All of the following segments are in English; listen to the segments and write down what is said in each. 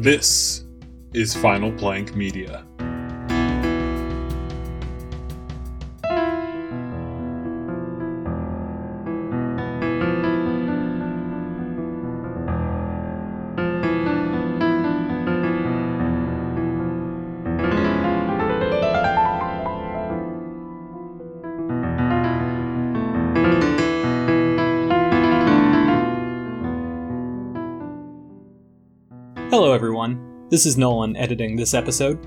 This is Final Plank Media. This is Nolan editing this episode.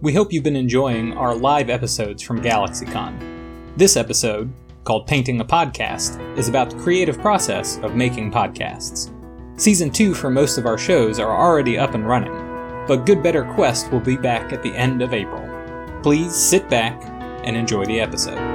We hope you've been enjoying our live episodes from GalaxyCon. This episode, called Painting a Podcast, is about the creative process of making podcasts. Season 2 for most of our shows are already up and running, but Good Better Quest will be back at the end of April. Please sit back and enjoy the episode.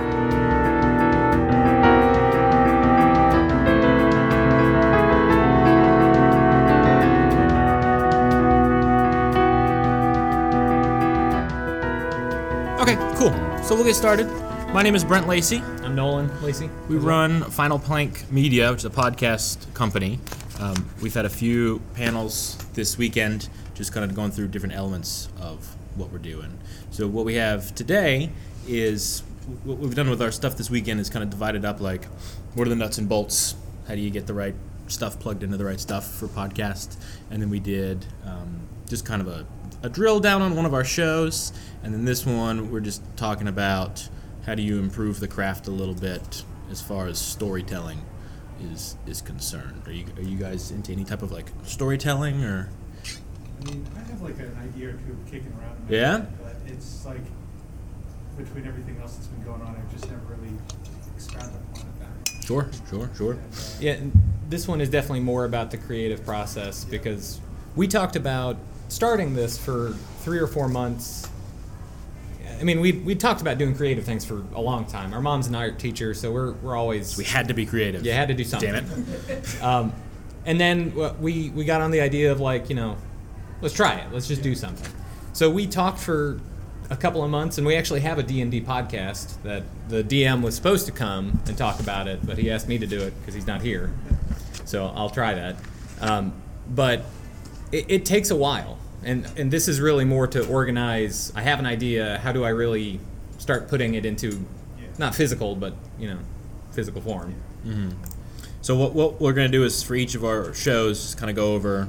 So we'll get started. My name is Brent Lacey. I'm Nolan Lacey. We run Final Plank Media, which is a podcast company. Um, we've had a few panels this weekend, just kind of going through different elements of what we're doing. So what we have today is what we've done with our stuff this weekend is kind of divided up like what are the nuts and bolts? How do you get the right stuff plugged into the right stuff for podcast? And then we did um, just kind of a, a drill down on one of our shows. And then this one, we're just talking about how do you improve the craft a little bit as far as storytelling is is concerned. Are you are you guys into any type of like storytelling or? I mean, I have like an idea or two kicking around. in my Yeah? head, But it's like between everything else that's been going on, I've just never really expounded upon it. Sure, sure, sure. Yeah, this one is definitely more about the creative process because we talked about starting this for three or four months. I mean, we we talked about doing creative things for a long time. Our mom's an art teacher, so we're we're always We had to be creative. you had to do something. Damn it. Um, and then we we got on the idea of like you know, let's try it. Let's just do something. So we talked for a couple of months, and we actually have a D and D podcast that the DM was supposed to come and talk about it, but he asked me to do it because he's not here. So I'll try that. Um, but it, it takes a while, and and this is really more to organize. I have an idea. How do I really start putting it into not physical, but you know, physical form? So what, what we're to do is for each of our shows, kind of go over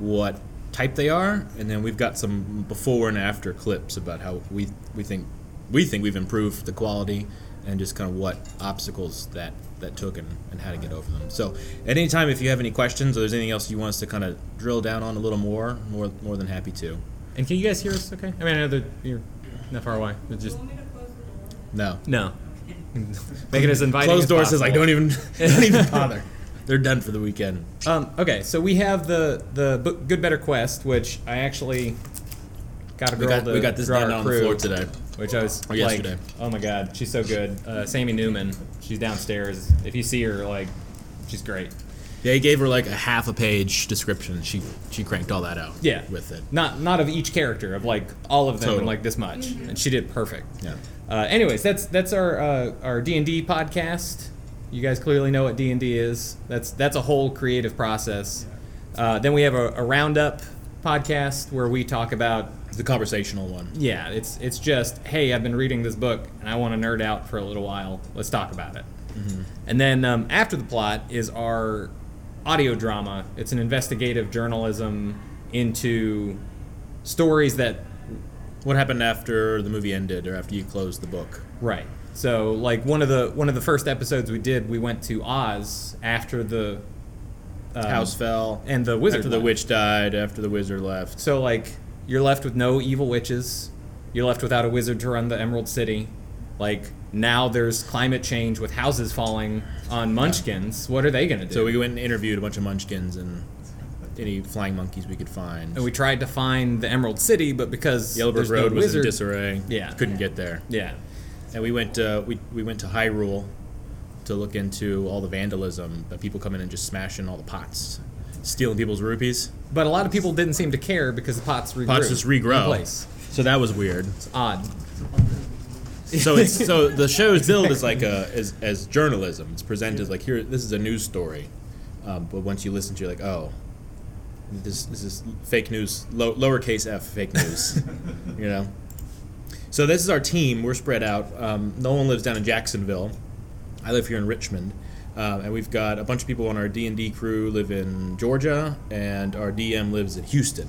what type they are, and then we've got some before and after clips about how we we think we think we've improved the quality, and just kind of what obstacles that that took and, and how to get over them. So at any time, if you have any questions or there's anything else you want us to kind of drill down on a little more, more more than happy to. And can you guys hear us okay? I mean, I know that you're not far away. It's just No. no. Make it as inviting. Closed as doors says like don't even don't even bother. They're done for the weekend. Um, okay, so we have the the book Good Better Quest, which I actually got a We girl got to we got this draw down on the floor today. Which I was Or like, yesterday. oh my god, she's so good. Uh, Sammy Newman, she's downstairs. If you see her, like, she's great. Yeah, he gave her like a half a page description. She she cranked all that out. Yeah, with it. Not not of each character, of like all of them, Total. in like this much, and she did perfect. Yeah. Uh, anyways, that's that's our uh, our D and D podcast. You guys clearly know what D and D is. That's that's a whole creative process. Uh, then we have a, a roundup podcast where we talk about The conversational one. yeah, it's it's just hey, I've been reading this book and I want to nerd out for a little while. Let's talk about it. And then um, after the plot is our audio drama. It's an investigative journalism into stories that What happened after the movie ended or after you closed the book? Right. So like one of the one of the first episodes we did, we went to Oz after the um, House fell. and the wizard After the left. witch died, after the wizard left. So like you're left with no evil witches. You're left without a wizard to run the Emerald City. Like now there's climate change with houses falling on munchkins. What are they gonna do? So we went and interviewed a bunch of munchkins and any flying monkeys we could find. and we tried to find the Emerald City, but because Yellow Brick Road no was wizard, in disarray. Yeah. Couldn't get there. yeah, And we went uh, we, we went to Hyrule to look into all the vandalism, but people coming and just smashing all the pots, stealing people's rupees. but a lot of people didn't seem to care because the pots regrew. Pots just regrow. in place. So that was weird. It's odd. so it's so the show's billed as like a as, as journalism. It's presented as like here this is a news story, um, but once you listen to it, you're like oh, This, this is fake news, low, lowercase f fake news. you know. So this is our team. We're spread out. Um, no one lives down in Jacksonville. I live here in Richmond, uh, and we've got a bunch of people on our D and D crew live in Georgia, and our DM lives in Houston.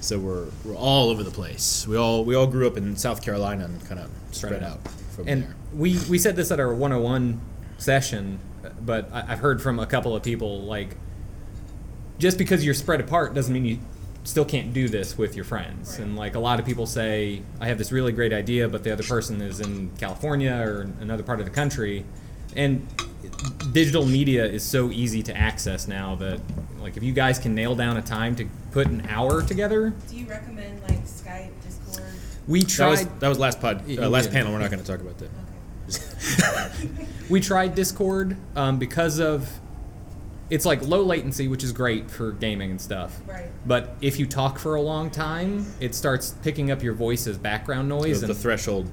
So we're, we're all over the place. We all we all grew up in South Carolina and kind of spread out from And there. we we said this at our 101 session, but I, I've heard from a couple of people like, just because you're spread apart doesn't mean you still can't do this with your friends. And like a lot of people say, I have this really great idea, but the other person is in California or another part of the country, and digital media is so easy to access now that like if you guys can nail down a time to put an hour together, Do you recommend like Skype, Discord? we That tried. was that was last pod uh, last yeah. panel. We're not going to talk about that. Okay. we tried Discord um, because of it's like low latency, which is great for gaming and stuff. Right. But if you talk for a long time, it starts picking up your voice as background noise. the, and the threshold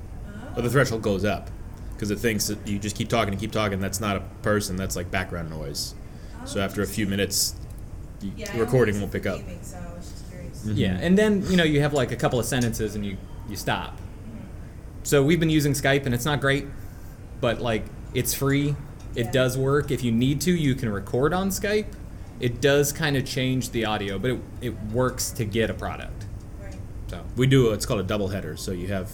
or the threshold goes up because it thinks that you just keep talking and keep talking. That's not a person. That's like background noise. Oh, so Oh, after a few minutes, you, Yeah, the recording won't pick up. gaming, so I was just curious. Mm-hmm. yeah, and then you know you have like a couple of sentences and you you stop. Mm-hmm. So we've been using Skype and it's not great, but like it's free. It Yeah. does work. If you need to, you can record on Skype. It does kind of change the audio, but it, it works to get a product. Right. So We do. It's called a double header. So you have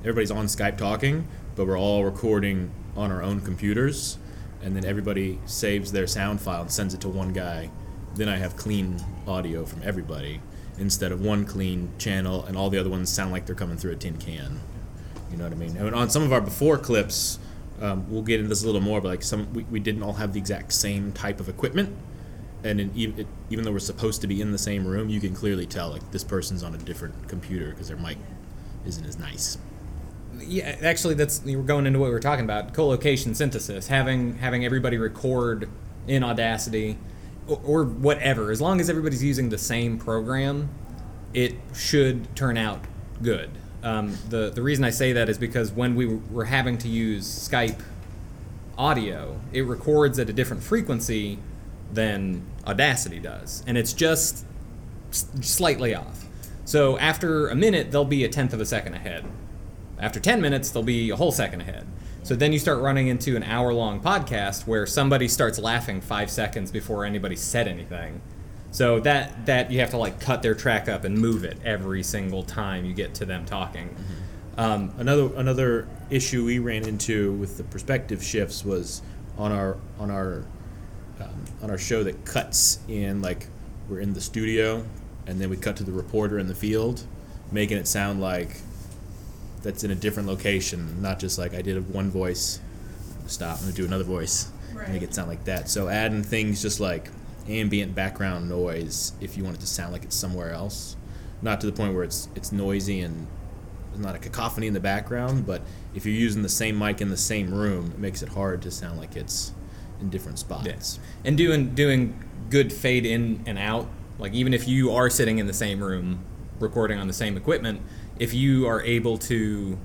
everybody's on Skype talking, but we're all recording on our own computers, and then everybody saves their sound file and sends it to one guy. Then I have clean audio from everybody instead of one clean channel, and all the other ones sound like they're coming through a tin can. You know what I mean? And on some of our before clips, um, we'll get into this a little more, but like some, we, we didn't all have the exact same type of equipment, and in, even, it, even though we're supposed to be in the same room, you can clearly tell like this person's on a different computer because their mic isn't as nice. Yeah, actually, that's were going into what we were talking about: co-location synthesis, having having everybody record in Audacity or, or whatever. As long as everybody's using the same program, it should turn out good. Um, the the reason I say that is because when we were having to use Skype audio, it records at a different frequency than Audacity does, and it's just slightly off. So after a minute, they'll be a tenth of a second ahead. After 10 minutes, they'll be a whole second ahead. So then you start running into an hour long podcast where somebody starts laughing five seconds before anybody said anything. So that that you have to like cut their track up and move it every single time you get to them talking. Um, Another another issue we ran into with the perspective shifts was on our on our um, on our show that cuts in like we're in the studio and then we cut to the reporter in the field, making it sound like that's in a different location, not just like I did a one voice, stop, I'm gonna do another voice, make it sound like that. So adding things just like ambient background noise if you want it to sound like it's somewhere else, not to the point where it's it's noisy and not a cacophony in the background, but if you're using the same mic in the same room, it makes it hard to sound like it's in different spots. Yes. And doing doing good fade in and out, like even if you are sitting in the same room recording on the same equipment, if you are able to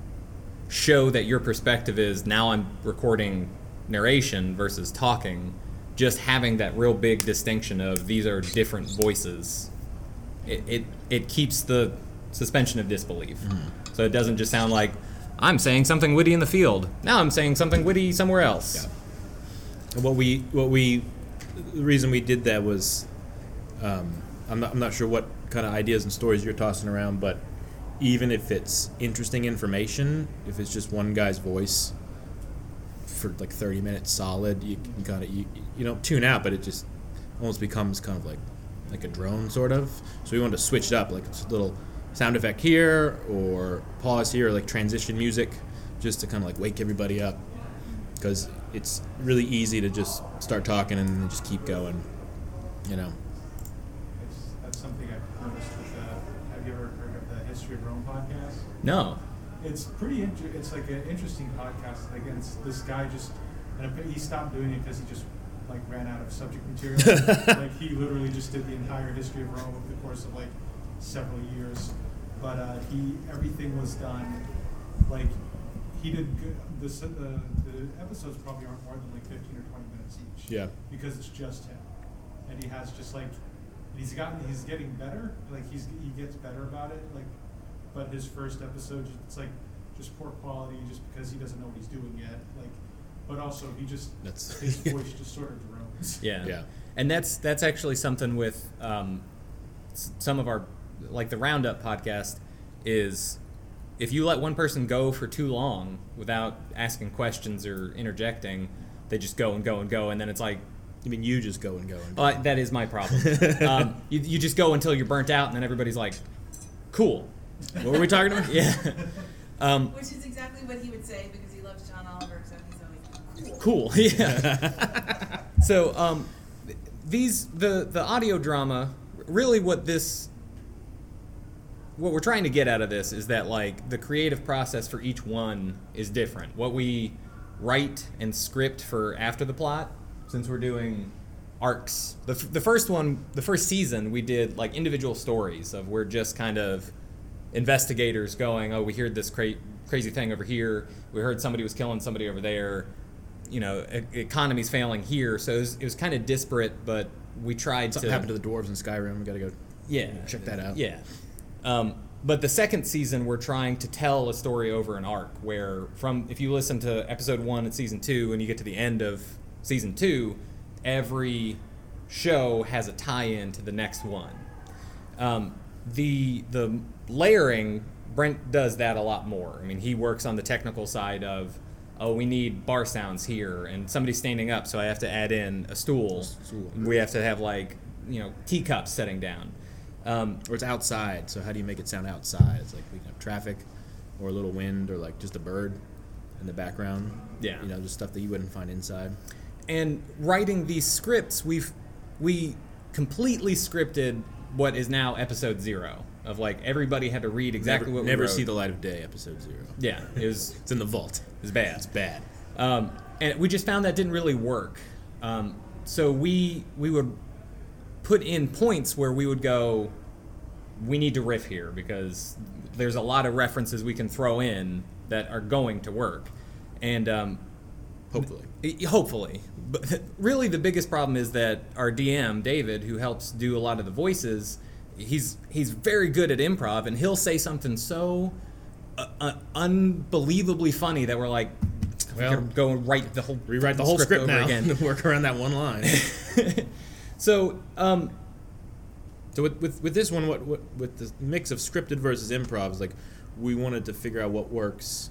show that your perspective is now I'm recording narration versus talking, just having that real big distinction of these are different voices, it it, it keeps the suspension of disbelief. So it doesn't just sound like I'm saying something witty in the field. Now I'm saying something witty somewhere else. Yeah. What we what we the reason we did that was um, I'm not I'm not sure what kind of ideas and stories you're tossing around, but even if it's interesting information, if it's just one guy's voice for like 30 minutes solid, you can kind of you you don't tune out, but it just almost becomes kind of like like a drone sort of. So we wanted to switch it up, like it's a little sound effect here or pause here, or like transition music, just to kind of like wake everybody up because it's really easy to just start talking and then just keep going. You know. It's, that's something I've noticed with the, have you ever heard of the History of Rome podcast? No. It's pretty, inter- it's like an interesting podcast. Like, it's, this guy just, and he stopped doing it because he just, like, ran out of subject material. like, he literally just did the entire history of Rome over the course of, like, several years. But, uh, he, everything was done, like, he did good, the, the, the episodes probably aren't more than, like, fifteen or twenty minutes each Yeah. because it's just him. And he has just like he's gotten he's getting better. Like he's he gets better about it. Like, but his first episode, it's like just poor quality, just because he doesn't know what he's doing yet. Like, but also he just That's- his voice just sort of drones. Yeah. Yeah. And that's that's actually something with um, some of our like the Roundup podcast is if you let one person go for too long without asking questions or interjecting, they just go and go and go, and then it's like. I mean, you just go and go and go. Uh, that is my problem. um, you, you just go until you're burnt out, and then everybody's like, "Cool." What were we talking about? Yeah. Um, Which is exactly what he would say because he loves John Oliver, so he's always cool. Cool, yeah. so um, these the the audio drama really what this what we're trying to get out of this is that like the creative process for each one is different. What we write and script for after the plot, since we're doing arcs. The, f- the first one, the first season, we did like individual stories of we're just kind of investigators going, oh, we heard this cra- crazy thing over here. We heard somebody was killing somebody over there. You know, e- economy's failing here. So it was, it was kind of disparate, but we tried Something to happened to the dwarves in Skyrim. We gotta go. yeah check that out. yeah um, but the second season we're trying to tell a story over an arc where from if you listen to episode one and season two and you get to the end of season two every show has a tie-in to the next one um, the the layering brent does that a lot more i mean he works on the technical side of oh we need bar sounds here and somebody's standing up so i have to add in a stool, Stool. we have to have like you know teacups setting down um, Or it's outside. So how do you make it sound outside? It's like we can have traffic, or a little wind, or like just a bird in the background. Yeah. You know, just stuff that you wouldn't find inside. and writing these scripts we've we completely scripted what is now episode zero of like everybody had to read exactly never, what never we wrote. Never see the light of day. Episode zero. yeah it was It's in the vault. It's bad It's bad. um, and we just found that didn't really work. Um, so we we would put in points where we would go, we need to riff here because there's a lot of references we can throw in that are going to work, and um, Hopefully. Hopefully. But really, the biggest problem is that our DM, David, who helps do a lot of the voices, he's he's very good at improv, and he'll say something so uh, uh, unbelievably funny that we're like, we Well, gotta go and write the whole Rewrite the whole script, over now again. work around that one line. so, um, So with, with, with this one, what, what with the mix of scripted versus improv is like we wanted to figure out what works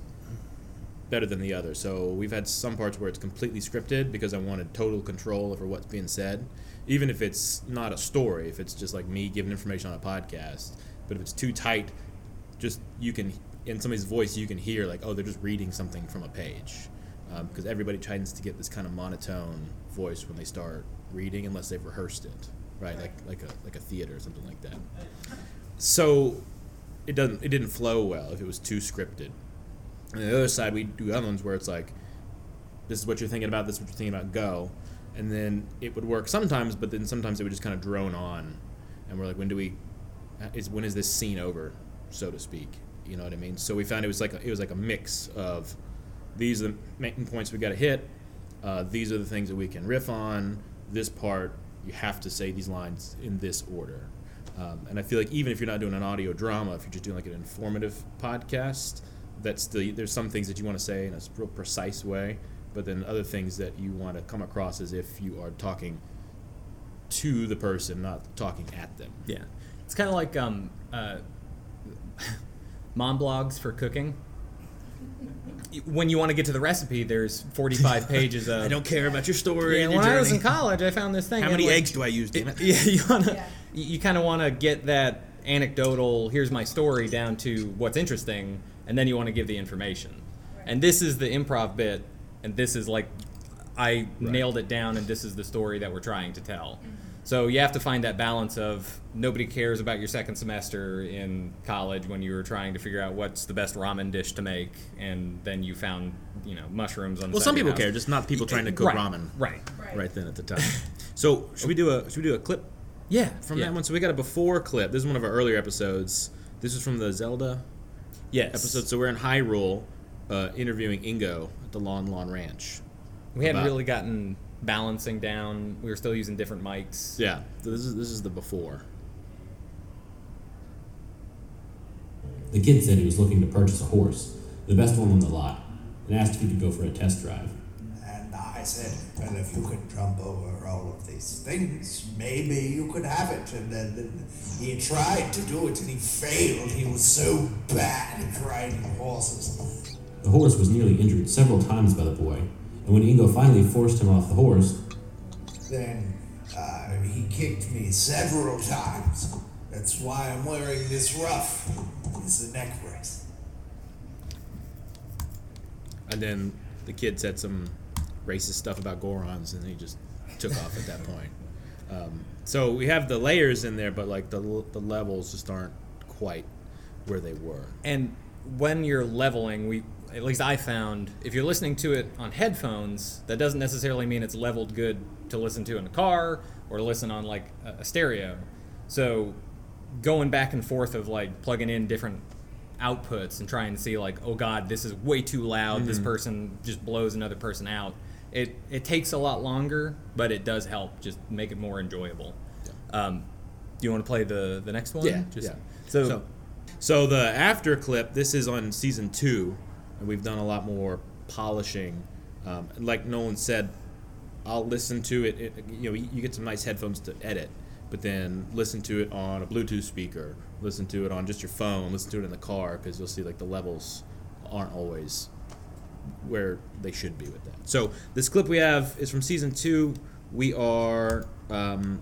better than the other. So we've had some parts where it's completely scripted because I wanted total control over what's being said, even if it's not a story. If it's just like me giving information on a podcast, but if it's too tight, just you can in somebody's voice you can hear like oh they're just reading something from a page. Um, because everybody tends to get this kind of monotone voice when they start reading unless they've rehearsed it right? Like like a like a theater or something like that. So it doesn't it didn't flow well if it was too scripted. And the other side we do other ones where it's like this is what you're thinking about this is what you're thinking about go and then it would work sometimes but then sometimes it would just kind of drone on. And we're like when do we is when is this scene over so to speak? You know what i mean? So we found it was like a, it was like a mix of these are the main points we got to hit uh, these are the things that we can riff on this part you have to say these lines in this order. Um, and i feel like even if you're not doing an audio drama if you're just doing like an informative podcast that's the there's some things that you want to say in a real precise way but then other things that you want to come across as if you are talking to the person not talking at them yeah, it's kind of like um, uh, mom blogs for cooking. When you want to get to the recipe, there's 45 pages of. i don't care about your story Yeah, and when your I was in college, I found this thing. how many like, eggs do i use damn it Yeah, you wanna, Yeah. you, you kind of want to get that anecdotal. Here's my story down to what's interesting, and then you want to give the information. Right. And this is the improv bit, and this is like, I nailed it down, and this is the story that we're trying to tell. So you have to find that balance of nobody cares about your second semester in college when you were trying to figure out what's the best ramen dish to make, and then you found you know mushrooms on. the well some people house. care just not people trying to cook right, ramen Right. Right. right then at the time so should we do a should we do a clip Yeah. from yeah. that one so we got a before clip this is one of our earlier episodes this is from the zelda Yes. episode so we're in hyrule uh, interviewing ingo at the lon lon ranch We hadn't about- really gotten balancing down. We were still using different mics. Yeah, so this is this is the before. The kid said he was looking to purchase a horse, the best one on the lot, and asked if he could go for a test drive. And I said, well, if you could jump over all of these things, maybe you could have it. And then then he tried to do it and he failed. He was so bad at riding horses. The horse was nearly injured several times by the boy, and when Ingo finally forced him off the horse, Then uh, he kicked me several times. That's why I'm wearing this ruff. It's a neck brace. And then the kid said some racist stuff about Gorons, and he just took off at that point. Um, so we have the layers in there, but like the the levels just aren't quite where they were. And when you're leveling, we at least I found if you're listening to it on headphones, that doesn't necessarily mean it's leveled good to listen to in a car or listen on like a, a stereo. So going back and forth of like plugging in different outputs and trying to see like, oh god, this is way too loud. This person just blows another person out. It it takes a lot longer, but it does help just make it more enjoyable. Um, do you want to play the the next one? Yeah, Just, yeah. So, So, so the after clip, this is on season two, and we've done a lot more polishing. Um, like Nolan said, I'll listen to it, it. You know, you get some nice headphones to edit, but then listen to it on a Bluetooth speaker, listen to it on just your phone, listen to it in the car, because you'll see like the levels aren't always where they should be with that. So this clip we have is from season two. We are um,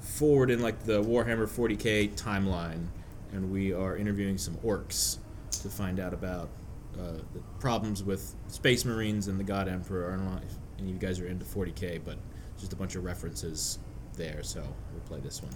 forward in like the Warhammer 40k timeline, and we are interviewing some orcs to find out about uh, the problems with Space Marines and the God Emperor. I don't know if any of you guys are into 40k, but just a bunch of references there. So we'll play this one.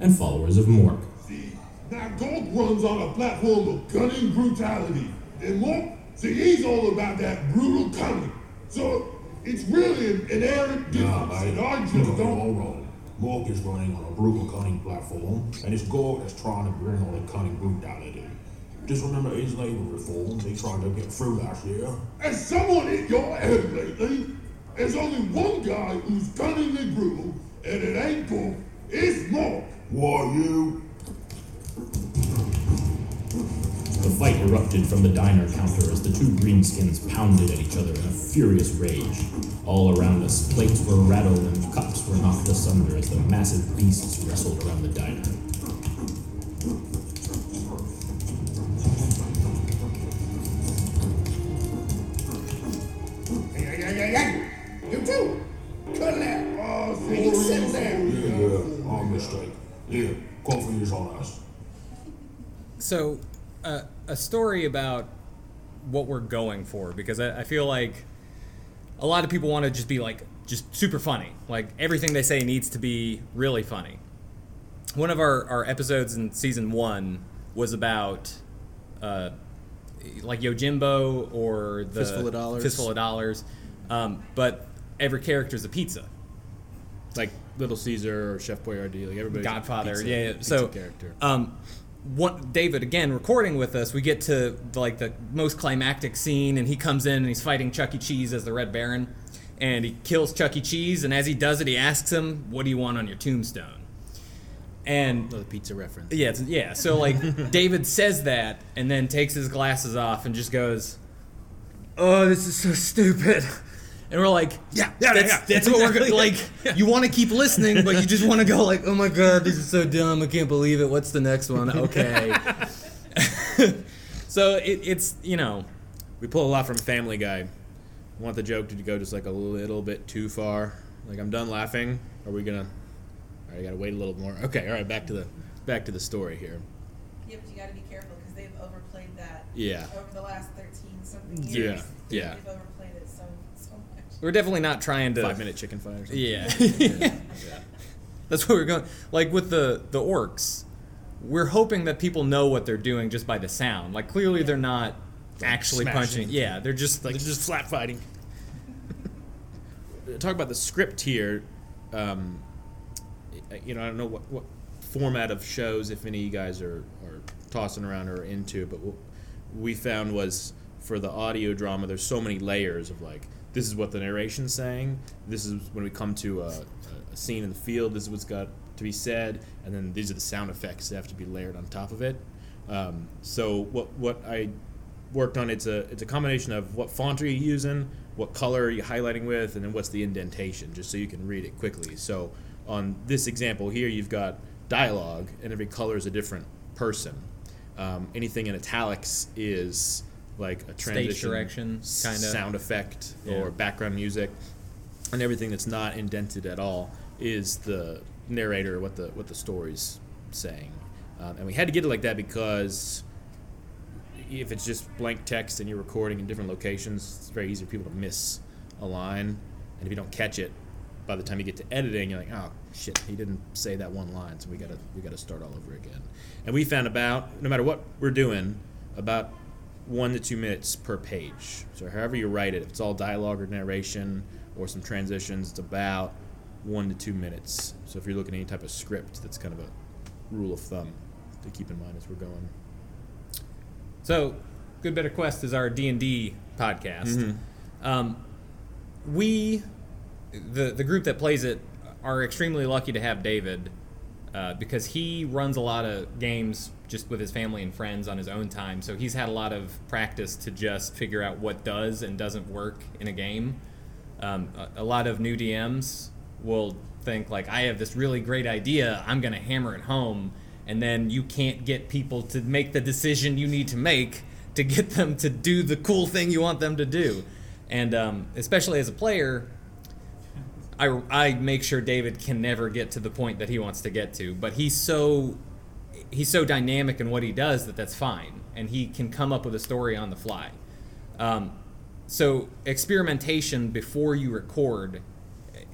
and followers of Mork. See, now Gork runs on a platform of cunning brutality. And Mork, see, he's all about that brutal cunning. So it's really an inherent Nah, difference. mate, and I just don't. all wrong. Mork is running on a brutal cunning platform, and it's Gork that's trying to bring on a cunning brutality. Just remember his labor reforms he tried to get through last year. As someone hit your head lately, there's only one guy who's cunningly brutal, and it ain't Gork, it's Mork. Why, you? The fight erupted from the diner counter as the two greenskins pounded at each other in a furious rage. All around us, plates were rattled and cups were knocked asunder as the massive beasts wrestled around the diner. Hey, hey, hey, hey, hey! You too! Cut that! Oh, Hey, you sit! Yeah, yeah, our mistake. Yeah, coffee is on us. so uh, a story about what we're going for because I, I feel like a lot of people want to just be like just super funny like everything they say needs to be really funny one of our, our episodes in season one was about uh, like Yojimbo or the Fistful of Dollars. Fistful of Dollars, um, but every character is a pizza. Like Little Caesar or Chef Boyardee, like everybody. Godfather. yeah, yeah. So, character. um, what David again recording with us, we get to like the most climactic scene, and he comes in and he's fighting Chuck E. Cheese as the Red Baron, and he kills Chuck E. Cheese, and as he does it, he asks him, "What do you want on your tombstone?" And the pizza reference. yeah, it's, yeah. So like David says that, and then takes his glasses off and just goes, "Oh, this is so stupid." And we're like, Yeah, yeah, that's, yeah. that's what we're gonna like. You want to keep listening, but you just want to go like, "Oh my god, this is so dumb! I can't believe it. What's the next one?" Okay. so it, it's you know, We pull a lot from Family Guy. I want the joke to go just like a little bit too far. Like I'm done laughing. Are we gonna? All right, I gotta wait a little more. Okay, all right, back to the back to the story here. Yeah, but you got to be careful because they've overplayed that. Yeah. Over the last thirteen something Yeah, years. yeah. They've overplayed it so so much. We're definitely not trying to Five minute chicken fight or something. Yeah. That's what we're going. Like with the the orcs, we're hoping that people know what they're doing just by the sound. Like clearly they're not actually smashing. punching. Yeah, they're just like like just flat fighting. Talk about the script here. Um, you know, I don't know what, what format of shows, if any, you guys are, are tossing around or into, but what we found was for the audio drama, there's so many layers of like this is what the narration's saying. This is when we come to a, a scene in the field. This is what's got to be said, and then these are the sound effects that have to be layered on top of it. Um, so what what I worked on it's a it's a combination of what font are you using, what color are you highlighting with, and then what's the indentation, just so you can read it quickly. So on this example here, you've got dialogue, and every color is a different person. Um, anything in italics is like a transition, direction, kinda. sound effect, Yeah. or background music, and everything that's not indented at all is the narrator, what the what the story's saying. Um, and we had to get it like that because if it's just blank text and you're recording in different locations, it's very easy for people to miss a line. And if you don't catch it, by the time you get to editing, you're like, oh shit, he didn't say that one line, so we gotta we gotta start all over again. And we found about no matter what we're doing, about one to two minutes per page. So however you write it, if it's all dialogue or narration or some transitions, it's about one to two minutes. So if you're looking at any type of script, that's kind of a rule of thumb to keep in mind as we're going. So, Good Better Quest is our D and D podcast. Mhm. Um, we, the the group that plays it, are extremely lucky to have David uh, because he runs a lot of games just with his family and friends on his own time. So he's had a lot of practice to just figure out what does and doesn't work in a game. Um, a, a lot of new DMs will think like, I have this really great idea. I'm going to hammer it home, and then you can't get people to make the decision you need to make to get them to do the cool thing you want them to do. And um, especially as a player, I, I make sure David can never get to the point that he wants to get to, but he's so he's so dynamic in what he does that that's fine, and he can come up with a story on the fly. Um, so experimentation before you record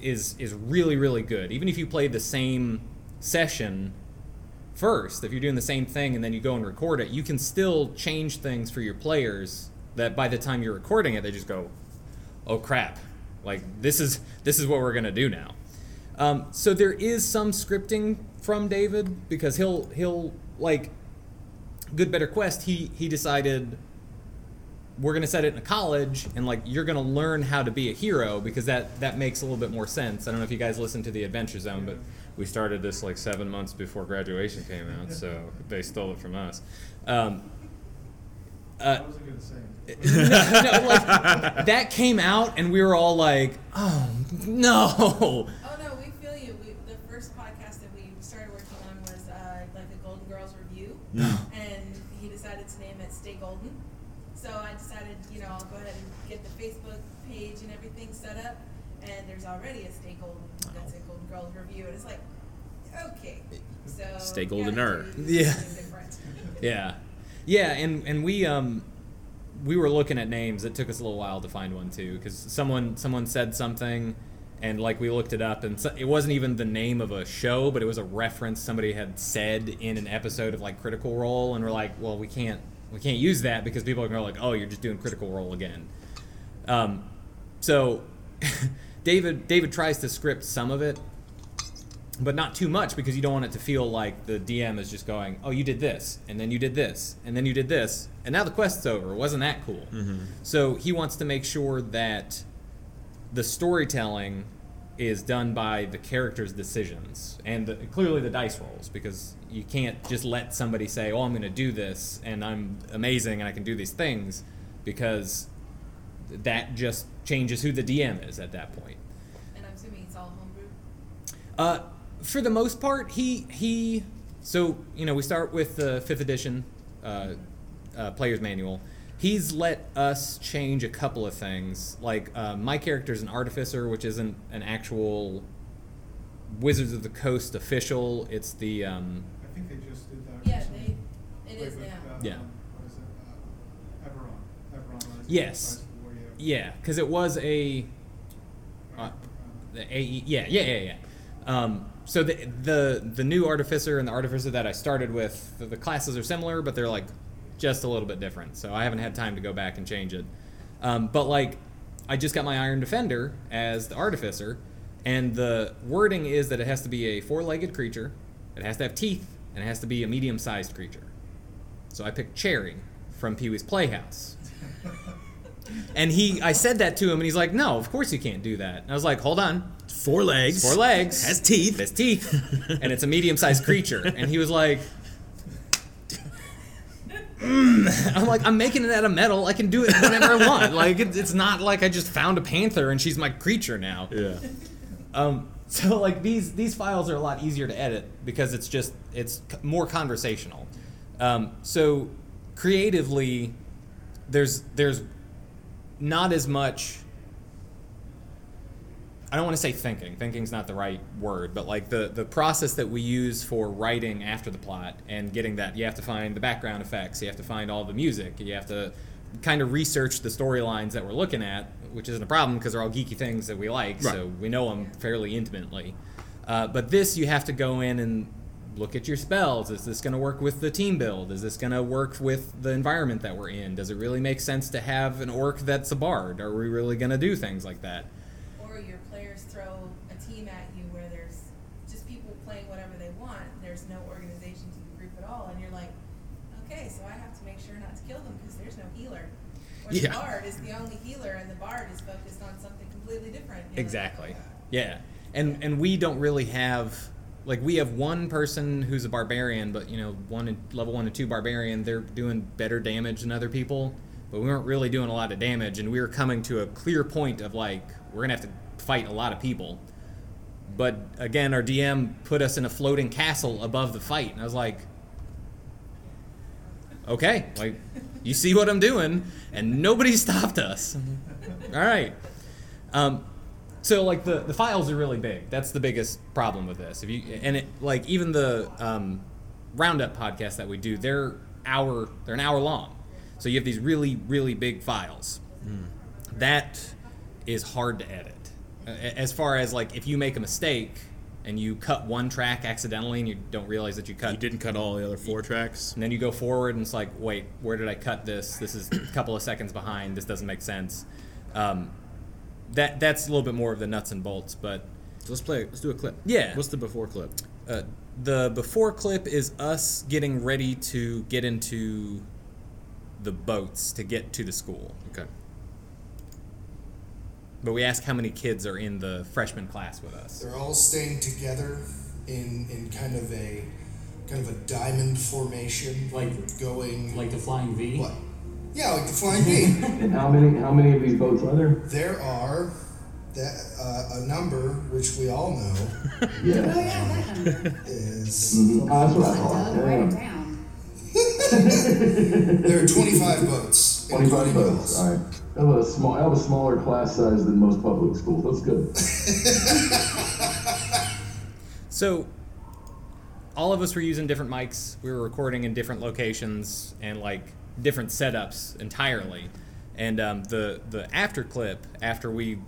is is really really good. Even if you play the same session first, if you're doing the same thing and then you go and record it, you can still change things for your players. That by the time you're recording it, they just go, "Oh crap! Like this is this is what we're gonna do now." Um, so there is some scripting from David because he'll he'll like Good Better Quest. He he decided we're gonna set it in a college and like you're gonna learn how to be a hero because that that makes a little bit more sense. I don't know if you guys listened to the Adventure Zone, but we started this like seven months before graduation came out, so they stole it from us. Um, uh, I wasn't gonna say. no, no, like that came out and we were all like, "Oh no!" Oh no, we feel you. We, the first podcast that we started working on was uh, like a Golden Girls review, and he decided to name it Stay Golden. So I decided, you know, I'll go ahead and get the Facebook page and everything set up, and there's already a Stay Golden that's a Golden Girls review, and it's like, okay, so Stay gotta Goldener. Yeah. Yeah, yeah, and and we um we were looking at names. It took us a little while to find one too, because someone someone said something, and like we looked it up, and so, it wasn't even the name of a show, but it was a reference somebody had said in an episode of like Critical Role, and we're like, well, we can't we can't use that because people are gonna like, oh, you're just doing Critical Role again. Um, so David David tries to script some of it, but not too much because you don't want it to feel like the DM is just going, "Oh, you did this, and then you did this, and then you did this, and now the quest's over." Wasn't that cool? So he wants to make sure that the storytelling is done by the character's decisions and the, clearly the dice rolls because you can't just let somebody say, "Oh, I'm going to do this and I'm amazing and I can do these things," because that just changes who the DM is at that point. And I'm assuming it's all homebrew. Uh, for the most part, he he. So you know, we start with the fifth edition uh, uh, player's manual. He's let us change a couple of things. Like uh, my character's an artificer, which isn't an actual Wizards of the Coast official. It's the um, I think they just did that. Yeah, recently. they, it Like is with, now. uh, Yeah. What is it? Uh, Eberron. Eberron. Yes. Rise of the War, yeah, because it was a uh, the AE, yeah, yeah, yeah, yeah. Um, so the the the new artificer and the artificer that I started with, the, the classes are similar, but they're like just a little bit different. So I haven't had time to go back and change it. Um, but like, I just got my Iron Defender as the artificer, and the wording is that it has to be a four-legged creature, it has to have teeth, and it has to be a medium-sized creature. So I picked Chairry from Pee Wee's Playhouse. And he, I said that to him, and he's like, "No, of course you can't do that." And I was like, "Hold on, Four legs. four legs, Has teeth. has teeth, and it's a medium-sized creature." And he was like, "Mm." "I'm like, I'm making it out of metal. I can do it whenever I want. Like, it, it's not like I just found a panther and she's my creature now." Yeah. Um, so like these these files are a lot easier to edit because it's just it's more conversational. Um, so creatively, there's there's not as much. I don't want to say thinking. Thinking's not the right word, but like the the process that we use for writing after the plot and getting that, you have to find the background effects, you have to find all the music, you have to kind of research the storylines that we're looking at, which isn't a problem because they're all geeky things that we like, so we know them fairly intimately. Uh, but this, you have to go in and look at your spells. Is this going to work with the team build? Is this going to work with the environment that we're in? Does it really make sense to have an orc that's a bard? Are we really going to do things like that? Throw a team at you where there's just people playing whatever they want. There's no organization to the group at all, and you're like, okay, so I have to make sure not to kill them because there's no healer. Or Yeah. the bard is the only healer, and the bard is focused on something completely different. Like, Exactly. Yeah. And and we don't really have like we have one person who's a barbarian, but you know, one level one and two barbarian, they're doing better damage than other people, but we weren't really doing a lot of damage, and we were coming to a clear point of like we're gonna have to fight a lot of people. But again, our DM put us in a floating castle above the fight, and I was like, okay, like you see what I'm doing, and nobody stopped us. All right. Um, so like the the files are really big. That's the biggest problem with this. If you and it like even the um, roundup podcast that we do, they're hour they're an hour long. So you have these really really big files. That is hard to edit. As far as like if you make a mistake and you cut one track accidentally and you don't realize that you cut You didn't cut all the other four tracks. and then you go forward and it's like, wait, where did I cut this? This is a couple of seconds behind. This doesn't make sense. Um, that that's a little bit more of the nuts and bolts, but So let's play. Let's do a clip. Yeah. What's the before clip? uh, the before clip is us getting ready to get into the boats to get to the school. Okay. But we ask how many kids are in the freshman class with us. They're all staying together in in kind of a kind of a diamond formation, Like- going Like the flying V? what? Yeah, like the flying V. And how many how many of these boats are there? there are that uh, a number which we all know yeah. Oh Yeah. yeah, that number. is Mhm. Oh, that's what I thought. write it down. there are 25 boats, Twenty-five including boats. All right. I have a small. I have a smaller class size than most public schools. That's good. So, all of us were using different mics. We were recording in different locations and like different setups entirely. And um, the the after clip after we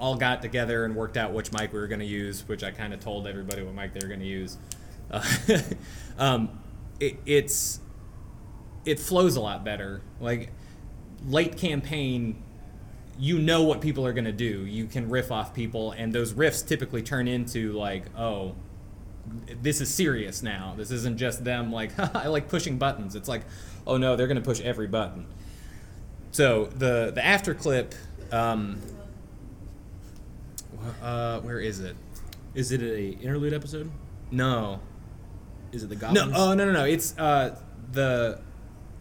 all got together and worked out which mic we were going to use, which I kind of told everybody what mic they were going to use. Uh, um, it, it's it flows a lot better. Like late campaign, you know what people are going to do. You can riff off people, and those riffs typically turn into like, oh, this is serious now. This isn't just them like, I like pushing buttons. It's like, oh no, they're going to push every button. So the the after clip, um, uh, where is it? Is it a interlude episode? No, Is it the goblins? no, oh no, no, no. It's uh, the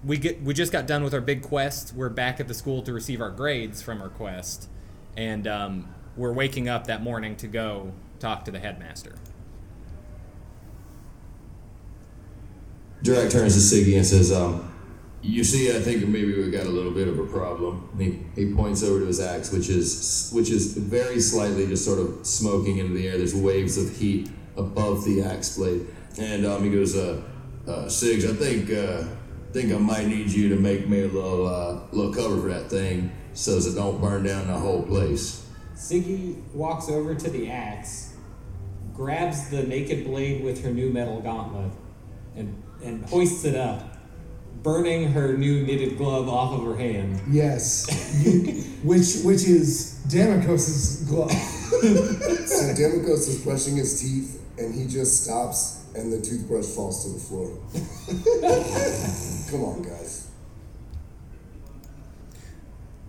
we get we just got done with our big quest. We're back at the school to receive our grades from our quest, and um, we're waking up that morning to go talk to the headmaster. Drac turns to Siggy and says, um, you see, I think maybe we got a little bit of a problem. He, he points over to his axe, which is which is very slightly just sort of smoking into the air. There's waves of heat above the axe blade, and um, he goes, uh, uh, "Sigs, I think uh, think I might need you to make me a little uh, little cover for that thing, so as it don't burn down the whole place." Siggy walks over to the axe, grabs the naked blade with her new metal gauntlet, and, and hoists it up, burning her new knitted glove off of her hand. Yes, You- which which is Damocos's glove. So Demikos is brushing his teeth, and he just stops, and the toothbrush falls to the floor. Come on, guys.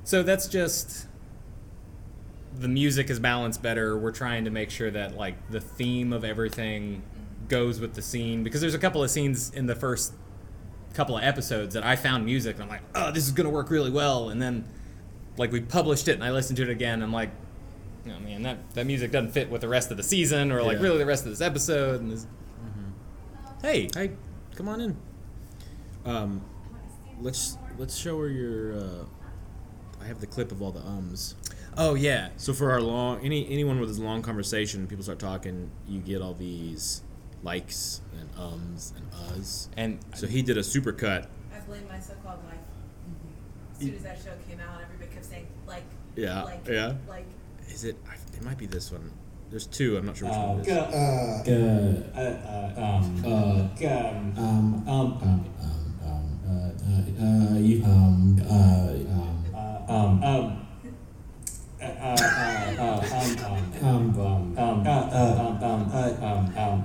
So that's just the music is balanced better. We're trying to make sure that like the theme of everything goes with the scene because there's a couple of scenes in the first couple of episodes that I found music and I'm like, oh, this is gonna work really well, and then like we published it and I listened to it again. I'm like, oh man, that that music doesn't fit with the rest of the season or like Yeah. really the rest of this episode. And this, hey, hey, come on in. Um, let's let's show her your. Uh, I have the clip of all the ums. Oh yeah. So for our long any anyone with a long conversation, people start talking. You get all these likes and ums and uhs. And so he did a super cut. I blame my so-called life. As soon as that show came out, everybody kept saying like, Yeah, like, yeah. like. Is it? It might be this one. There's two. I'm not sure which Uh, one it is. go- uh, uh, um, uh, um, Um, um, um, um, um, uh, uh, uh, you, um, uh, um, uh, um, um, uh, uh, uh, uh, um, um, um, um, um, uh, uh, um, um, uh, um, um,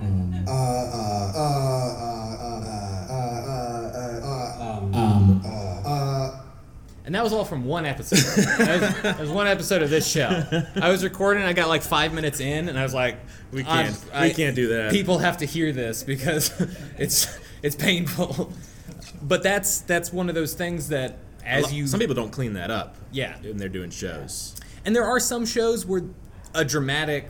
Uh, uh, uh, uh, uh, And that was all from one episode. that, was, that was one episode of this show. I was recording. I got like five minutes in, and I was like, We can't- we can't do that. People have to hear this because it's it's painful. But that's that's one of those things that as lo- you some people don't clean that up. Yeah. when they're doing shows. And there are some shows where a dramatic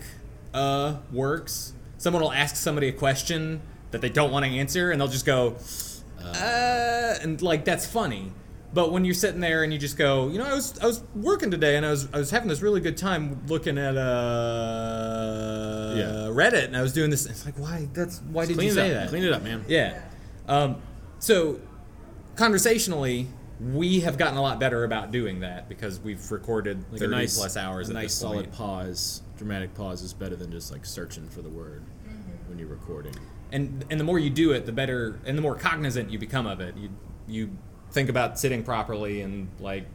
uh works. Someone will ask somebody a question that they don't want to answer, and they'll just go, uh, and like that's funny. But when you're sitting there and you just go, you know, I was I was working today and I was I was having this really good time looking at uh Yeah. Reddit and I was doing this. It's like why that's why did you say up. that? Clean it up, man. Yeah. Um, so conversationally, we have gotten a lot better about doing that because we've recorded Like 30 a nice plus hours A at nice this solid point. pause. Dramatic pause is better than just like searching for the word when you're recording. and and the more you do it, the better, and the more cognizant you become of it. You you think about sitting properly and like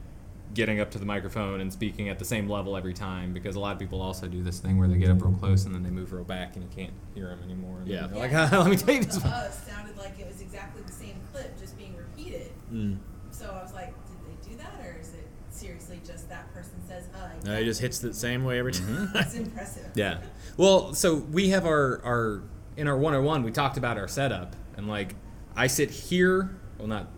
getting up to the microphone and speaking at the same level every time because a lot of people also do this thing where they get up real close and then they move real back and you can't hear them anymore. And Yeah. they're like "Ah, let me tell you this. The us sounded like it was exactly the same clip, just being repeated. Mm. So I was like, did they do that, or is it seriously just that person says, uh? No, he just hits the same way every time. That's impressive. Yeah. Well, so we have our our in our 101 we talked about our setup and like I sit here, well not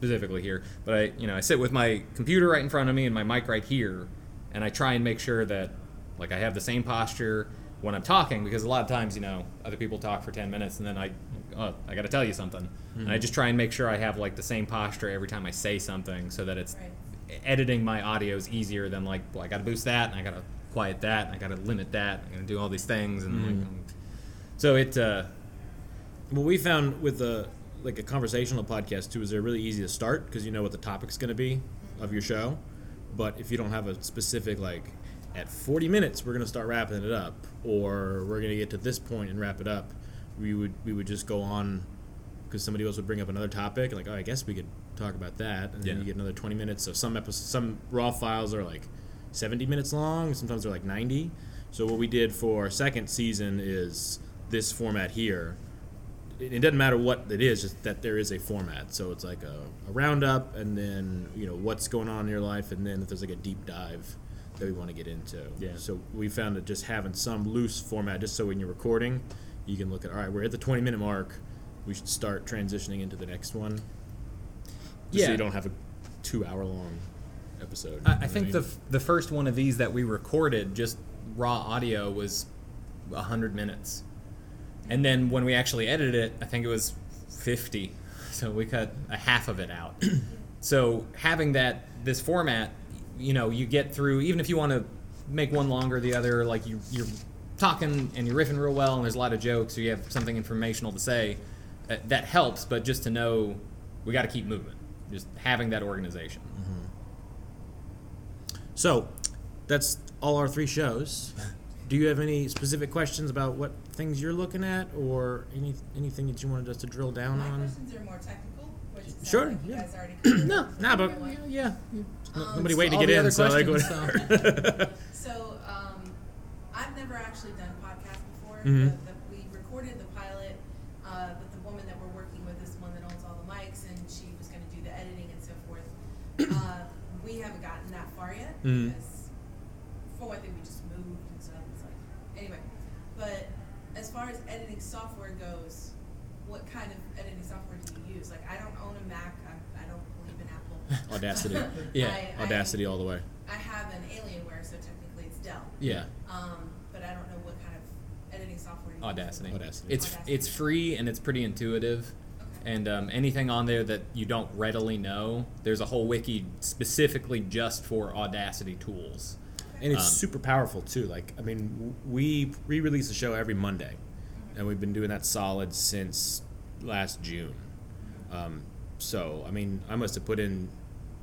specifically here, but I you know, I sit with my computer right in front of me and my mic right here and I try and make sure that like I have the same posture when I'm talking because a lot of times, you know, other people talk for 10 minutes and then I oh, I got to tell you something. And I Mhm. just try and make sure I have like the same posture every time I say something so that it's editing my audio is easier than like well, I got to boost that and I got to quiet that and I got to limit that. I'm gonna do all these things and Mhm. like, so it. Uh, What we found with a like a conversational podcast too is they're really easy to start because you know what the topic's going to be of your show. But if you don't have a specific like at 40 minutes we're going to start wrapping it up or we're going to get to this point and wrap it up, we would we would just go on because somebody else would bring up another topic like oh I guess we could talk about that and then Yeah. you get another 20 minutes. So some episodes some raw files are like 70 minutes long, sometimes they're like 90. So what we did for our second season is this format here it, doesn't matter what it is, just that there is a format. So it's like a, a roundup, and then you know what's going on in your life, and then if there's like a deep dive that we want to get into. Yeah. So we found that just having some loose format, just so when you're recording, you can look at all right, we're at the 20 minute mark. We should start transitioning into the next one. Just So you don't have a two hour long episode. I, I think the f- the first one of these that we recorded, just raw audio, was hundred minutes, and then when we actually edited it, I think it was fifty. So we cut a half of it out. so having that this format, you know, you get through even if you want to make one longer, the other like you you're talking and you're riffing real well, and there's a lot of jokes, or you have something informational to say. Uh, that helps, but just to know we got to keep moving. Just having that organization. So, that's all our three shows. Do you have any specific questions about what things you're looking at, or any anything that you wanted us to drill down My on? questions are more technical, which sounds Sure, like you yeah. guys already No, nah, but yeah, Um, nobody waiting to all get the in, other so like questions, whatever. So, um, I've never actually done podcasts before. Mhm. The, the, we recorded the pilot, uh, but the woman that we're working with is the one that owns all the mics, and she was going to do the editing and so forth. Uh, we haven't gotten that far yet Mhm. because for one thing we just moved and stuff. It's like anyway, but as far as editing software goes, what kind of editing software do you use? Like I don't own a Mac. I, I don't believe in Apple. Audacity. Yeah. I, I- Audacity all the way. I have an Alienware, so technically it's Dell. Yeah. Um, but I don't know what kind of editing software. You Audacity. Audacity. It's Audacity. it's free and it's pretty intuitive. And um, anything on there that you don't readily know, there's a whole wiki specifically just for Audacity tools. and it's Um, super powerful too. Like, I mean, w- we re-release the show every Monday, and we've been doing that solid since last June. Um, so, I mean, I must have put in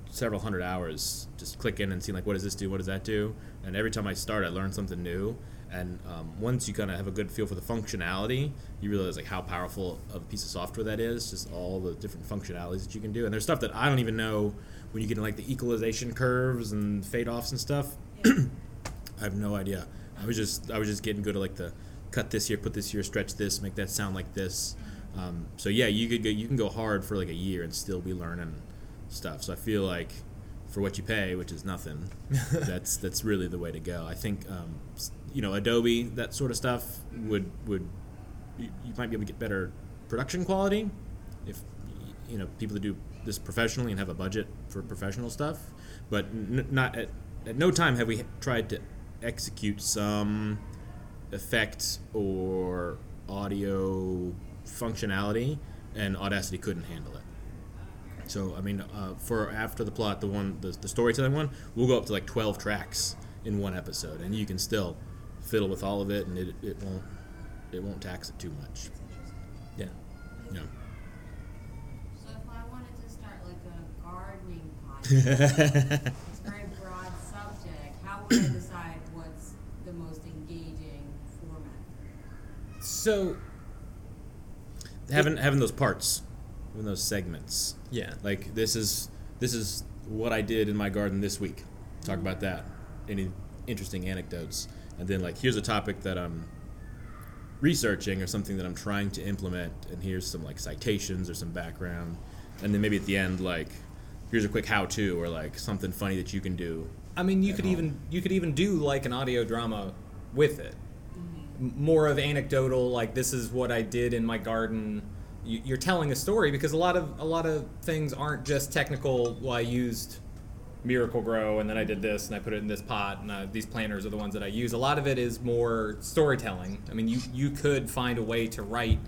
several hundred hours just clicking and seeing like, what does this do? What does that do? And every time I start, I learn something new. And um, once you kind of have a good feel for the functionality, you realize like how powerful of a piece of software that is. Just all the different functionalities that you can do. And there's stuff that I don't even know when you get in like the equalization curves and fade offs and stuff. I have no idea. I was just I was just getting good at like the cut this here, put this here, stretch this, make that sound like this. Um, so yeah, you could go, you can go hard for like a year and still be learning stuff. So I feel like for what you pay, which is nothing, that's that's really the way to go. I think um, you know Adobe that sort of stuff would would you, you might be able to get better production quality if you know people that do this professionally and have a budget for professional stuff. But n- not at, at no time have we tried to execute some effect or audio functionality, and Audacity couldn't handle it. So I mean, uh, for after the plot, the one the, the storytelling one, we'll go up to like twelve tracks in one episode, and you can still fiddle with all of it, and it, it won't it won't tax it too much. Yeah. Yeah. So if I wanted to start like a gardening podcast, it's a very broad subject. How would I decide what's the most engaging format? So having having those parts, having those segments. Yeah. Like this is this is what I did in my garden this week. Talk about that. Any interesting anecdotes, and then like here's a topic that I'm researching or something that I'm trying to implement, and here's some like citations or some background, and then maybe at the end like here's a quick how-to or like something funny that you can do. I mean, you could home. even you could even do like an audio drama with it. More of anecdotal, like this is what I did in my garden. You- You're telling a story because a lot of a lot of things aren't just technical. Well, I used Miracle-Gro and then I did this and I put it in this pot and uh, these planters are the ones that I use. A lot of it is more storytelling. I mean, you you could find a way to write.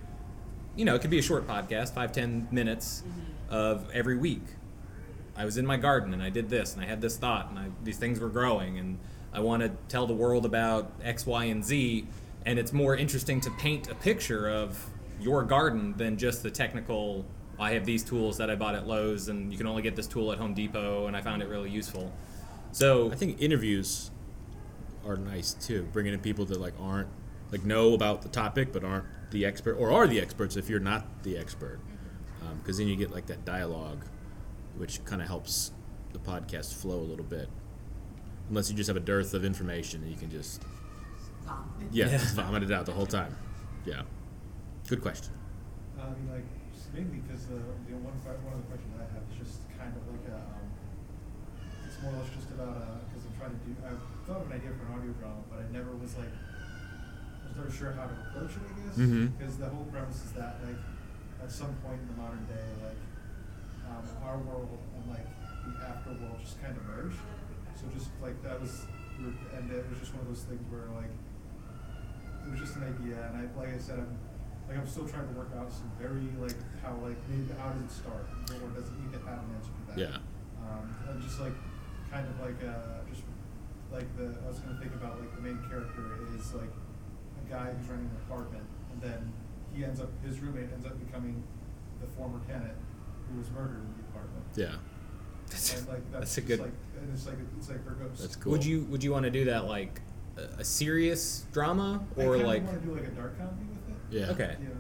You know, it could be a short podcast, five ten minutes of every week. I was in my garden and I did this and I had this thought and I, these things were growing and I want to tell the world about X, Y, and Z. And it's more interesting to paint a picture of your garden than just the technical. I have these tools that I bought at Lowe's and you can only get this tool at Home Depot and I found it really useful. So I think interviews are nice too, bringing in people that like aren't like know about the topic but aren't the expert or are the experts if you're not the expert, mm-hmm. um, because then you get like that dialogue, which kind of helps the podcast flow a little bit. Unless you just have a dearth of information and you can just yeah, Yeah. just vomit it out the whole time. Yeah, good question. I mean, like, just mainly because the, the one, que- one of the questions I have is just kind of like a, um, it's more or less just about, uh, because I'm trying to do, I've thought of an idea for an audio drama, but I never was like, I was never sure how to approach it, I guess. Because the whole premise is that, like, at some point in the modern day, like, um, our world and like the after world just kind of merged. So just like that was, we were- and it was just one of those things where like, it was just an idea, and I, like I said, I'm, like I'm still trying to work out some very like how like maybe how does it start, or does it need to have an answer to that? Yeah. Um, and just like, kind of like uh, just like the I was gonna think about like the main character is like a guy who's running an apartment, and then he ends up his roommate ends up becoming the former tenant who was murdered in the apartment. Yeah. And like that's a good- Like, and it's like it's like her ghost. That's cool. would you would you want to do that like a, a serious drama or I kinda like want to do like a dark comedy with it. Yeah. okay You know.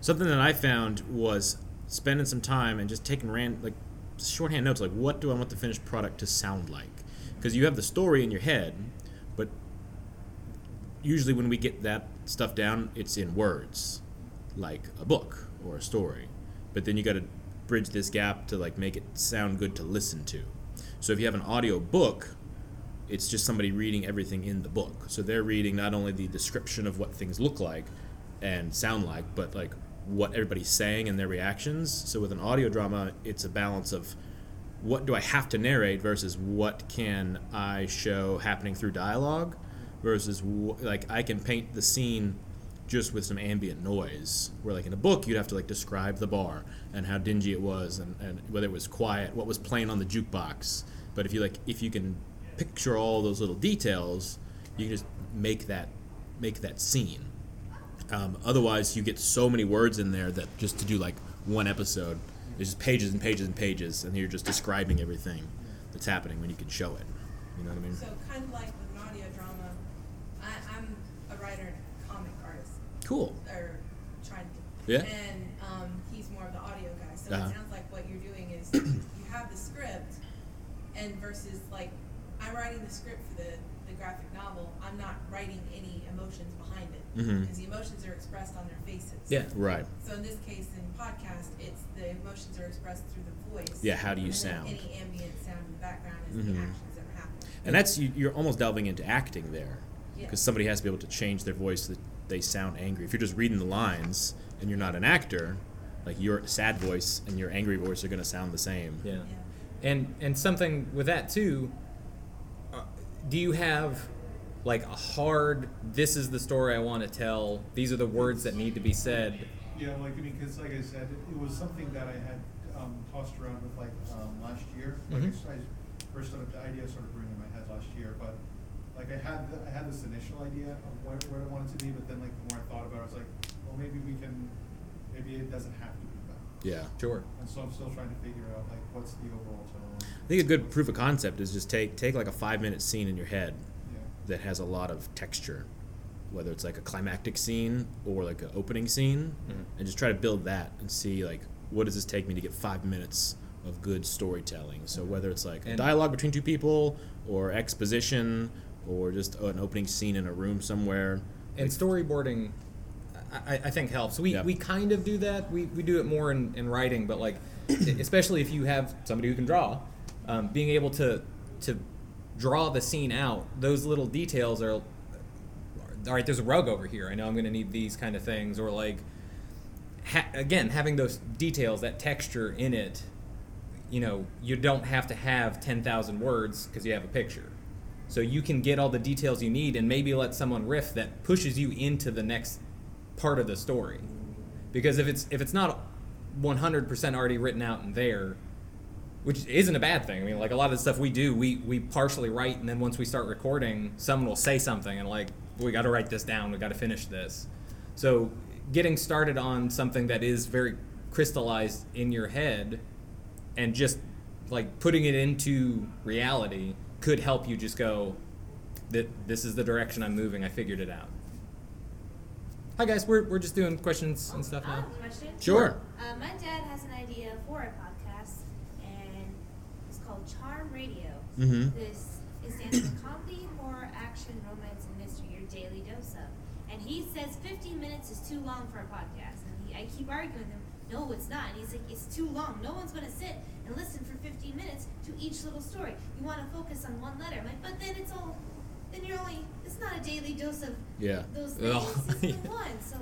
Something that I found was spending some time and just taking ran like shorthand notes like what do I want the finished product to sound like? Because you have the story in your head, but usually when we get that stuff down, it's in words, like a book or a story. But then you got to bridge this gap to like make it sound good to listen to. So if you have an audio book, it's just somebody reading everything in the book. So they're reading not only the description of what things look like and sound like, but like what everybody's saying and their reactions. So with an audio drama, it's a balance of what do I have to narrate versus what can I show happening through dialogue versus wh- like I can paint the scene just with some ambient noise where like in a book you'd have to like describe the bar and how dingy it was and, and whether it was quiet what was playing on the jukebox but if you like if you can picture all those little details you can just make that make that scene um, otherwise, you get so many words in there that just to do like one episode, it's just pages and pages and pages, and you're just describing everything that's happening when you can show it. You know what I mean? So kind of like with an audio drama, I, I'm a writer and comic artist. Cool. Or trying to. Yeah. And um, he's more of the audio guy. So Uh-huh. it sounds like what you're doing is you have the script, and versus like I'm writing the script for the, the graphic novel. I'm not writing any emotions behind it Mhm. because the emotions are expressed on their faces. Yeah. Right. So in this case, in podcast, it's the emotions are expressed through the voice. Yeah, how do you and sound? Any ambient sound in the background is Mhm. the actions that are happening. And that's you, you're almost delving into acting there, Yeah. because somebody has to be able to change their voice so that they sound angry. If you're just reading the lines and you're not an actor, like your sad voice and your angry voice are going to sound the same. Yeah. And and something with that too. Do you have like a hard? This is the story I want to tell. These are the words that need to be said. Yeah, like I mean, because like I said, it, it was something that I had um, tossed around with like um, last year. Like I Mhm. s- I, first started the idea sort of brewing in my head last year, but like I had the, I had this initial idea of what, what I wanted to be, but then like the more I thought about it, I was like, well, maybe we can, maybe it doesn't have to be that. Yeah. Sure. And so I'm still trying to figure out like what's the overall tone. I think a good proof of concept is just take take like a five minute scene in your head Yeah. that has a lot of texture, whether it's like a climactic scene or like an opening scene, Mhm. and just try to build that and see like what does this take me to get five minutes of good storytelling. So whether it's like a And- dialogue between two people or exposition or just an opening scene in a room somewhere. And storyboarding, I, I think helps. We, we kind of do that. We, we do it more in, in writing, but like, especially if you have somebody who can draw, um, being able to to draw the scene out, those little details are. All right, there's a rug over here. I know I'm going to need these kind of things, or like, ha- again, having those details, that texture in it. You know, you don't have to have ten thousand words because you have a picture. So you can get all the details you need and maybe let someone riff that pushes you into the next part of the story. Because if it's if it's not 100% already written out in there, which isn't a bad thing. I mean, like a lot of the stuff we do, we we partially write and then once we start recording, someone will say something and like we got to write this down, we got to finish this. So getting started on something that is very crystallized in your head and just like putting it into reality could help you just go that this is the direction I'm moving. I figured it out. Hi guys, we're, we're just doing questions and stuff I now. have a question. Sure. Uh, my dad has an idea for a podcast, Radio. Mhm. This it stands for comedy, horror, action, romance, and mystery. Your daily dose of. And he says 15 minutes is too long for a podcast, and he, I keep arguing with him. No, it's not. And he's like, it's too long. No one's gonna sit and listen for 15 minutes to each little story. You want to focus on one letter. I'm like, but then it's all. Then you're only. It's not a daily dose of Yeah. those things. The one. So.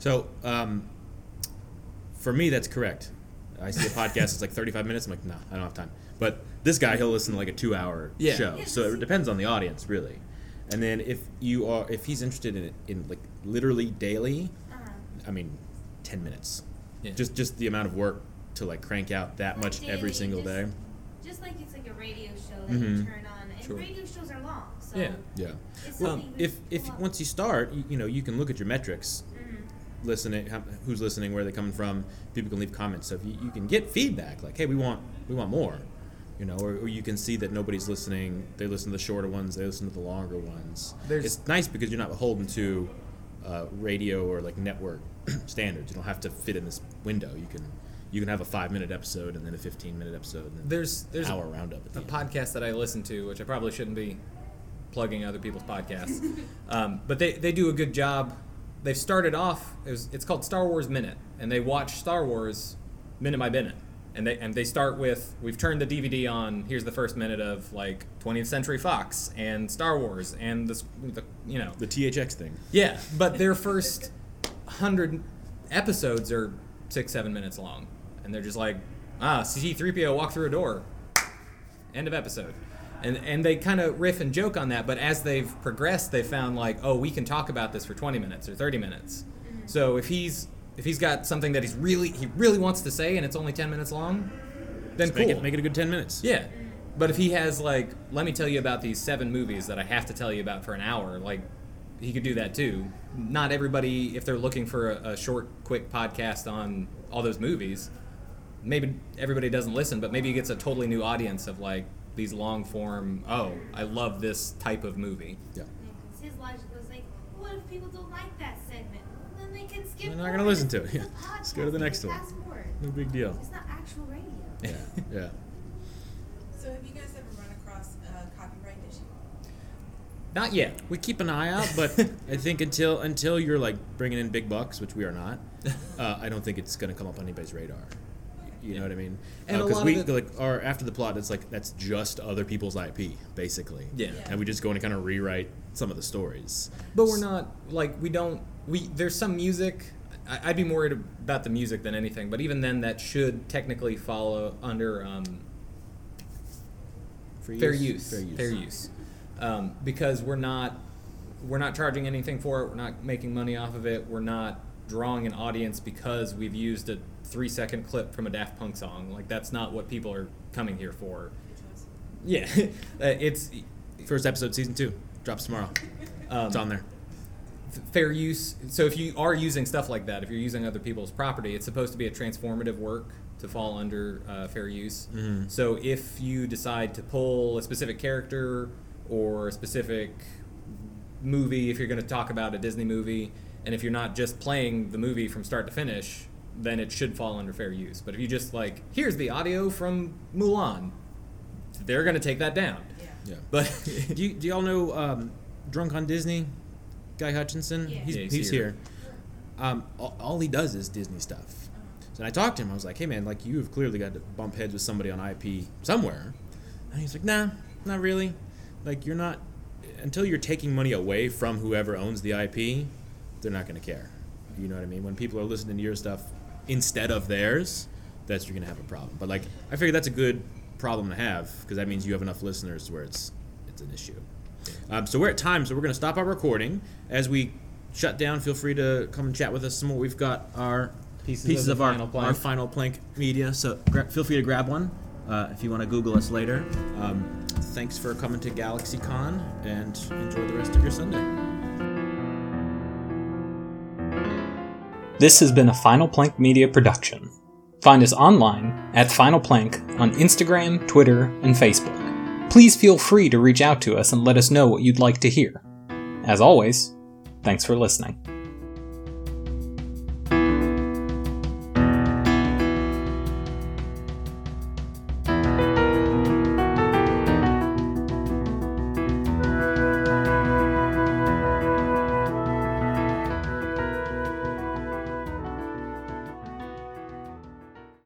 So, um, for me, that's correct. I see a podcast it's like 35 minutes. I'm like, no, I don't have time. But this guy, he'll listen to like a two-hour Yeah. show. Yeah, so it depends on the audience, really. And then if you are, if he's interested in it in like literally daily, I mean, 10 minutes. Yeah. Just just the amount of work to like crank out that much every single just- day. Just like it's like a radio show that you Mhm. turn on, and Sure. radio shows are long, so Yeah. Yeah. It's Well, if if a once you start, you, you know, you can look at your metrics, Mhm. listening, who's listening, where they're coming from. People can leave comments, so if you, you can get feedback, like, hey, we want we want more, you know, or, or you can see that nobody's listening. They listen to the shorter ones, they listen to the longer ones. There's- it's nice because you're not beholden to uh, radio or like network standards. You don't have to fit in this window. You can you can have a five minute episode and then a 15 minute episode and then There's there's hour roundup. At the a end. podcast that I listen to, which I probably shouldn't be plugging other people's podcasts, um, but they, they do a good job. They've started off. It was, it's called Star Wars Minute, and they watch Star Wars minute by minute, and they and they start with we've turned the DVD on. Here's the first minute of like 20th Century Fox and Star Wars and this, the you know the THX thing. Yeah, but their first hundred episodes are six seven minutes long, and they're just like, ah, C3PO walk through a door. End of episode. And, and they kind of riff and joke on that, but as they've progressed, they found like, oh, we can talk about this for 20 minutes or 30 minutes. So if he's if he's got something that he's really he really wants to say and it's only 10 minutes long, then Just cool. make it- make it a good 10 minutes. Yeah. But if he has like, let me tell you about these seven movies that I have to tell you about for an hour, like he could do that too. Not everybody, if they're looking for a, a short, quick podcast on all those movies, maybe everybody doesn't listen, but maybe he gets a totally new audience of like these long form. Oh, I love this type of movie. Yeah. His logic was like, what if people don't like that segment? Well, then they can skip. They're not gonna listen to it. Yeah. Let's go to the next one. can fast forward. No big deal. It's not actual radio. Yeah. Yeah. So have you guys ever run across a copyright issue? Not yet. We keep an eye out, but I think until until you're like bringing in big bucks, which we are not, uh, I don't think it's going to come up on anybody's radar. You know what I mean? And a Because lot we of like, or after the plot, it's like that's just other people's IP, basically. Yeah. And we just go in and kind of rewrite some of the stories. But we're not like we don't we. There's some music. I, I'd be more worried about the music than anything. But even then, that should technically follow under um, Fair fair use? use. Fair use. Fair use. Um, because we're not we're not charging anything for it. We're not making money off of it. We're not drawing an audience because we've used a three second clip from a Daft Punk song. Like that's not what people are coming here for. Yeah, Uh, it's First episode, season two, drops tomorrow. Um, it's on there. Fair use. So if you are using stuff like that, if you're using other people's property, it's supposed to be a transformative work to fall under uh, fair use. Mhm. So if you decide to pull a specific character or a specific movie, if you're going to talk about a Disney movie, and if you're not just playing the movie from start to finish, then it should fall under fair use. But if you just like, here's the audio from Mulan, they're going to take that down. Yeah. But do, you, do y'all know um, Drunk on Disney? Guy Hutchinson? Yeah. He's, Yeah, he's he's here. here. Um, all, all he does is Disney stuff. So I talked to him. I was like, hey, man, like, you have clearly got to bump heads with somebody on IP somewhere. And he's like, nah, not really. Like, you're not, until you're taking money away from whoever owns the IP, they're not going to care. You know what I mean? When people are listening to your stuff instead of theirs, that's you're going to have a problem. But, like, I figure that's a good problem to have because that means you have enough listeners where it's it's an issue. Um, so we're at time, so we're going to stop our recording. As we shut down, feel free to come and chat with us some more. We've got our Pieces of the our, Final Plank. our final plank media, so gra- feel free to grab one uh, if you want to Google us later. Um, thanks for coming to GalaxyCon and enjoy the rest of your Sunday. This has been a Final Plank Media production. Find us online at Final Plank on Instagram, Twitter, and Facebook. Please feel free to reach out to us and let us know what you'd like to hear. As always, thanks for listening.